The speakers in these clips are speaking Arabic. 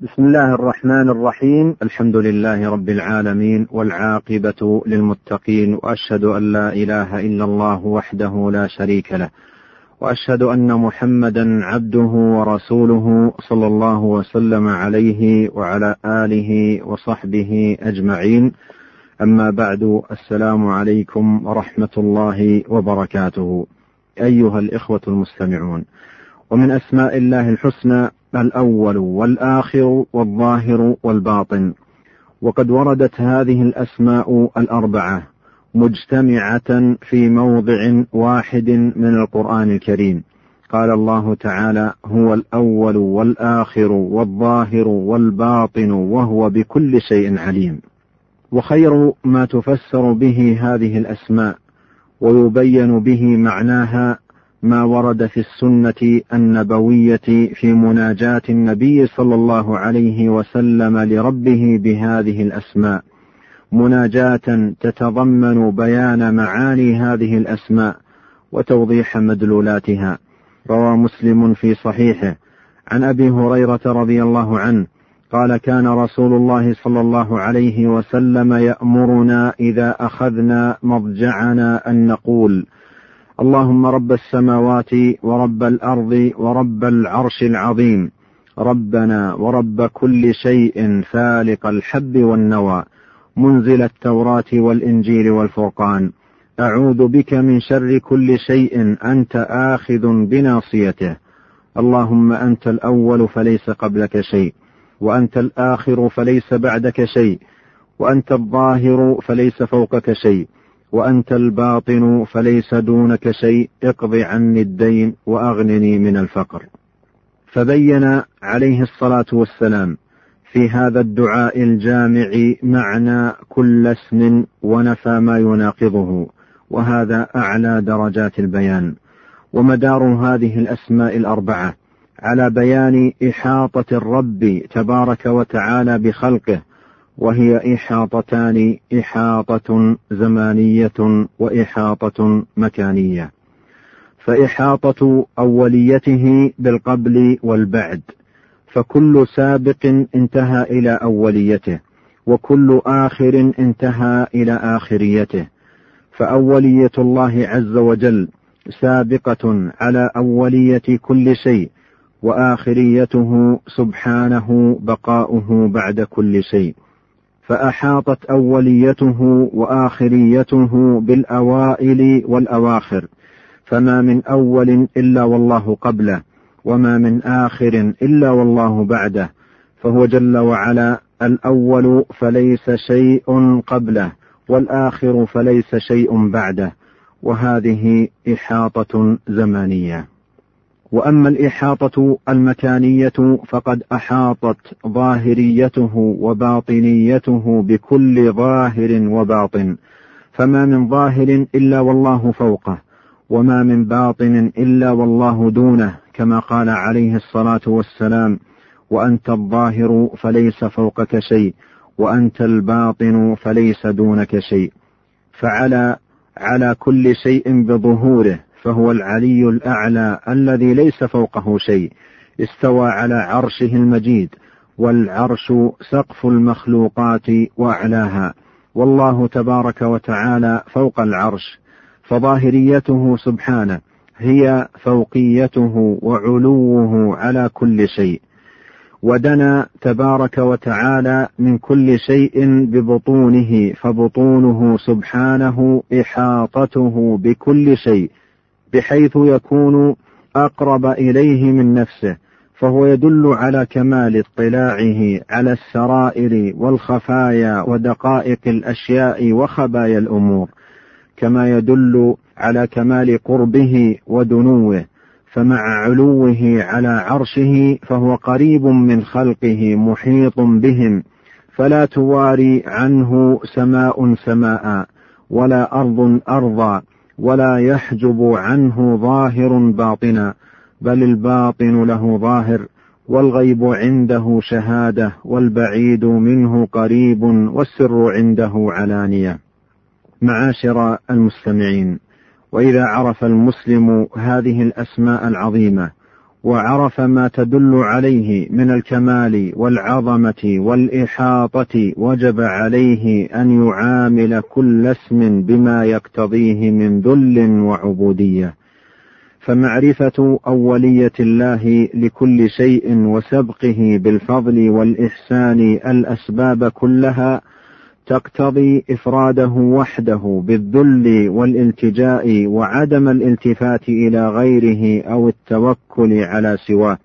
بسم الله الرحمن الرحيم الحمد لله رب العالمين والعاقبة للمتقين وأشهد أن لا إله إلا الله وحده لا شريك له وأشهد أن محمدا عبده ورسوله صلى الله وسلم عليه وعلى آله وصحبه أجمعين أما بعد السلام عليكم ورحمة الله وبركاته أيها الإخوة المستمعون ومن أسماء الله الحسنى الأول والآخر والظاهر والباطن. وقد وردت هذه الأسماء الأربعة مجتمعة في موضع واحد من القرآن الكريم. قال الله تعالى هو الأول والآخر والظاهر والباطن وهو بكل شيء عليم. وخير ما تفسر به هذه الأسماء ويبين به معناها ما ورد في السنة النبوية في مناجاة النبي صلى الله عليه وسلم لربه بهذه الأسماء. مناجاة تتضمن بيان معاني هذه الأسماء وتوضيح مدلولاتها. روى مسلم في صحيحه. عن أبي هريرة رضي الله عنه قال كان رسول الله صلى الله عليه وسلم يأمرنا إذا أخذنا مضجعنا أن نقول: اللهم رب السماوات ورب الأرض ورب العرش العظيم. ربنا ورب كل شيء فالق الحب والنوى. منزل التوراة والإنجيل والفرقان. أعوذ بك من شر كل شيء أنت آخذ بناصيته. اللهم أنت الأول فليس قبلك شيء وأنت الآخر فليس بعدك شيء وأنت الظاهر فليس فوقك شيء. وأنت الباطن فليس دونك شيء اقض عني الدين وأغنني من الفقر. فبين عليه الصلاة والسلام في هذا الدعاء الجامع معنى كل اسم ونفى ما يناقضه وهذا أعلى درجات البيان. ومدار هذه الأسماء الأربعة على بيان إحاطة الرب تبارك وتعالى بخلقه وهي إحاطتان إحاطة زمانية وإحاطة مكانية. فإحاطة أوليته بالقبل والبعد. فكل سابق انتهى إلى أوليته وكل آخر انتهى إلى آخريته. فأولية الله عز وجل سابقة على أولية كل شيء وآخريته سبحانه بقاؤه بعد كل شيء. فأحاطت أوليته وآخريته بالأوائل والأواخر. فما من أول إلا والله قبله وما من آخر إلا والله بعده. فهو جل وعلا الأول فليس شيء قبله والآخر فليس شيء بعده. وهذه إحاطة زمانية. وأما الإحاطة المكانية فقد أحاطت ظاهريته وباطنيته بكل ظاهر وباطن. فما من ظاهر إلا والله فوقه وما من باطن إلا والله دونه كما قال عليه الصلاة والسلام وأنت الظاهر فليس فوقك شيء وأنت الباطن فليس دونك شيء. فعلى على كل شيء بظهوره. فهو العلي الأعلى الذي ليس فوقه شيء استوى على عرشه المجيد والعرش سقف المخلوقات وأعلاها. والله تبارك وتعالى فوق العرش فظاهريته سبحانه هي فوقيته وعلوه على كل شيء. ودنا تبارك وتعالى من كل شيء ببطونه فبطونه سبحانه إحاطته بكل شيء. بحيث يكون أقرب إليه من نفسه فهو يدل على كمال اطلاعه على السرائر والخفايا ودقائق الأشياء وخبايا الأمور كما يدل على كمال قربه ودنوه فمع علوه على عرشه فهو قريب من خلقه محيط بهم فلا تواري عنه سماء سماء ولا أرض أرضا. ولا يحجب عنه ظاهر باطنا بل الباطن له ظاهر والغيب عنده شهادة والبعيد منه قريب والسر عنده علانية. معاشر المستمعين وإذا عرف المسلم هذه الأسماء العظيمة وعرف ما تدل عليه من الكمال والعظمة والإحاطة وجب عليه أن يعامل كل اسم بما يقتضيه من ذل وعبودية. فمعرفة أولية الله لكل شيء وسبقه بالفضل والإحسان الأسباب كلها تقتضي إفراده وحده بالذل والالتجاء وعدم الالتفات إلى غيره أو التوكل على سواه.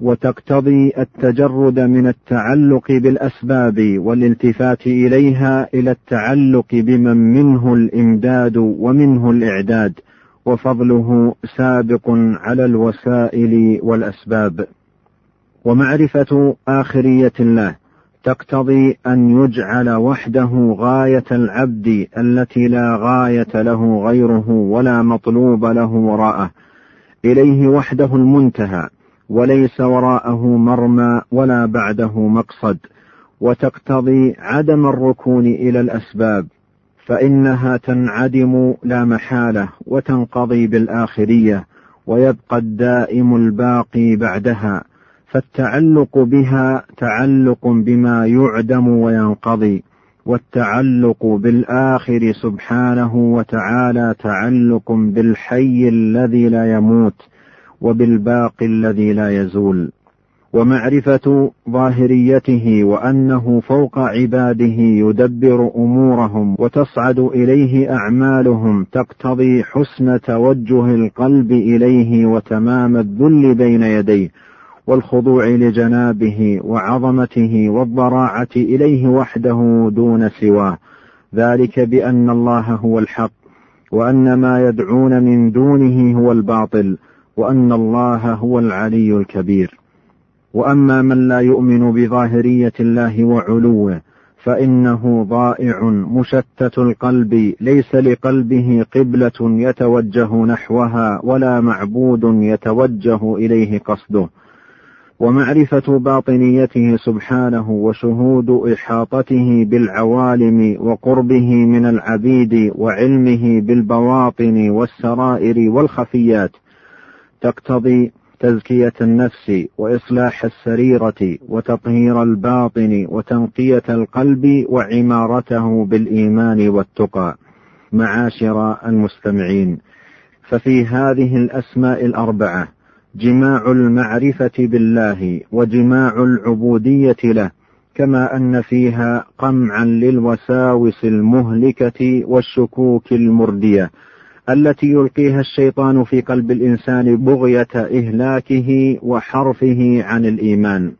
وتقتضي التجرد من التعلق بالأسباب والالتفات إليها إلى التعلق بمن منه الإمداد ومنه الإعداد وفضله سابق على الوسائل والأسباب. ومعرفة آخرية الله تقتضي أن يجعل وحده غاية العبد التي لا غاية له غيره ولا مطلوب له وراءه. إليه وحده المنتهى وليس وراءه مرمى ولا بعده مقصد. وتقتضي عدم الركون إلى الأسباب فإنها تنعدم لا محالة وتنقضي بالآخرية ويبقى الدائم الباقي بعدها. فالتعلق بها تعلق بما يعدم وينقضي والتعلق بالآخر سبحانه وتعالى تعلق بالحي الذي لا يموت وبالباقي الذي لا يزول. ومعرفة ظاهريته وأنه فوق عباده يدبر أمورهم وتصعد إليه أعمالهم تقتضي حسن توجه القلب إليه وتمام الذل بين يديه. والخضوع لجنابه وعظمته والضراعة إليه وحده دون سواه. ذلك بأن الله هو الحق وأن ما يدعون من دونه هو الباطل وأن الله هو العلي الكبير. وأما من لا يؤمن بظاهرية الله وعلوه فإنه ضائع مشتت القلب ليس لقلبه قبلة يتوجه نحوها ولا معبود يتوجه إليه قصده. ومعرفة باطنيته سبحانه وشهود إحاطته بالعوالم وقربه من العبيد وعلمه بالبواطن والسرائر والخفيات تقتضي تزكية النفس وإصلاح السريرة وتطهير الباطن وتنقية القلب وعمارته بالإيمان والتقى. معاشر المستمعين ففي هذه الأسماء الأربعة جماع المعرفة بالله وجماع العبودية له كما أن فيها قمعا للوساوس المهلكة والشكوك المردية التي يلقيها الشيطان في قلب الإنسان بغية إهلاكه وحرفه عن الإيمان.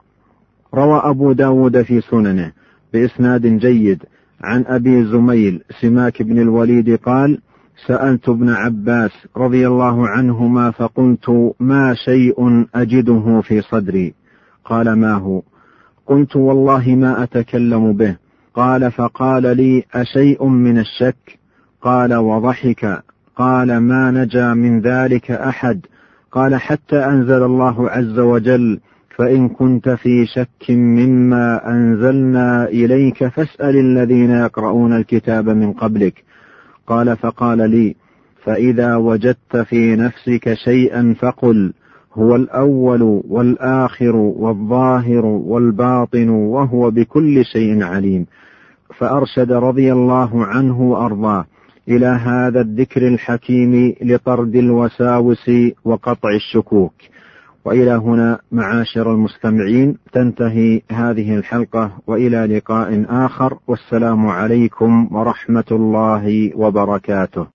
روى أبو داود في سننه بإسناد جيد عن أبي زميل سماك بن الوليد قال سألت ابن عباس رضي الله عنهما فقلت ما شيء أجده في صدري؟ قال ما هو؟ قلت والله ما أتكلم به. قال فقال لي أشيء من الشك؟ قال وضحك. قال ما نجا من ذلك أحد. قال حتى أنزل الله عز وجل فإن كنت في شك مما أنزلنا إليك فاسأل الذين يقرؤون الكتاب من قبلك. قال فقال لي فإذا وجدت في نفسك شيئا فقل هو الأول والآخر والظاهر والباطن وهو بكل شيء عليم. فأرشد رضي الله عنه وأرضاه إلى هذا الذكر الحكيم لطرد الوساوس وقطع الشكوك. وإلى هنا معاشر المستمعين تنتهي هذه الحلقة وإلى لقاء آخر والسلام عليكم ورحمة الله وبركاته.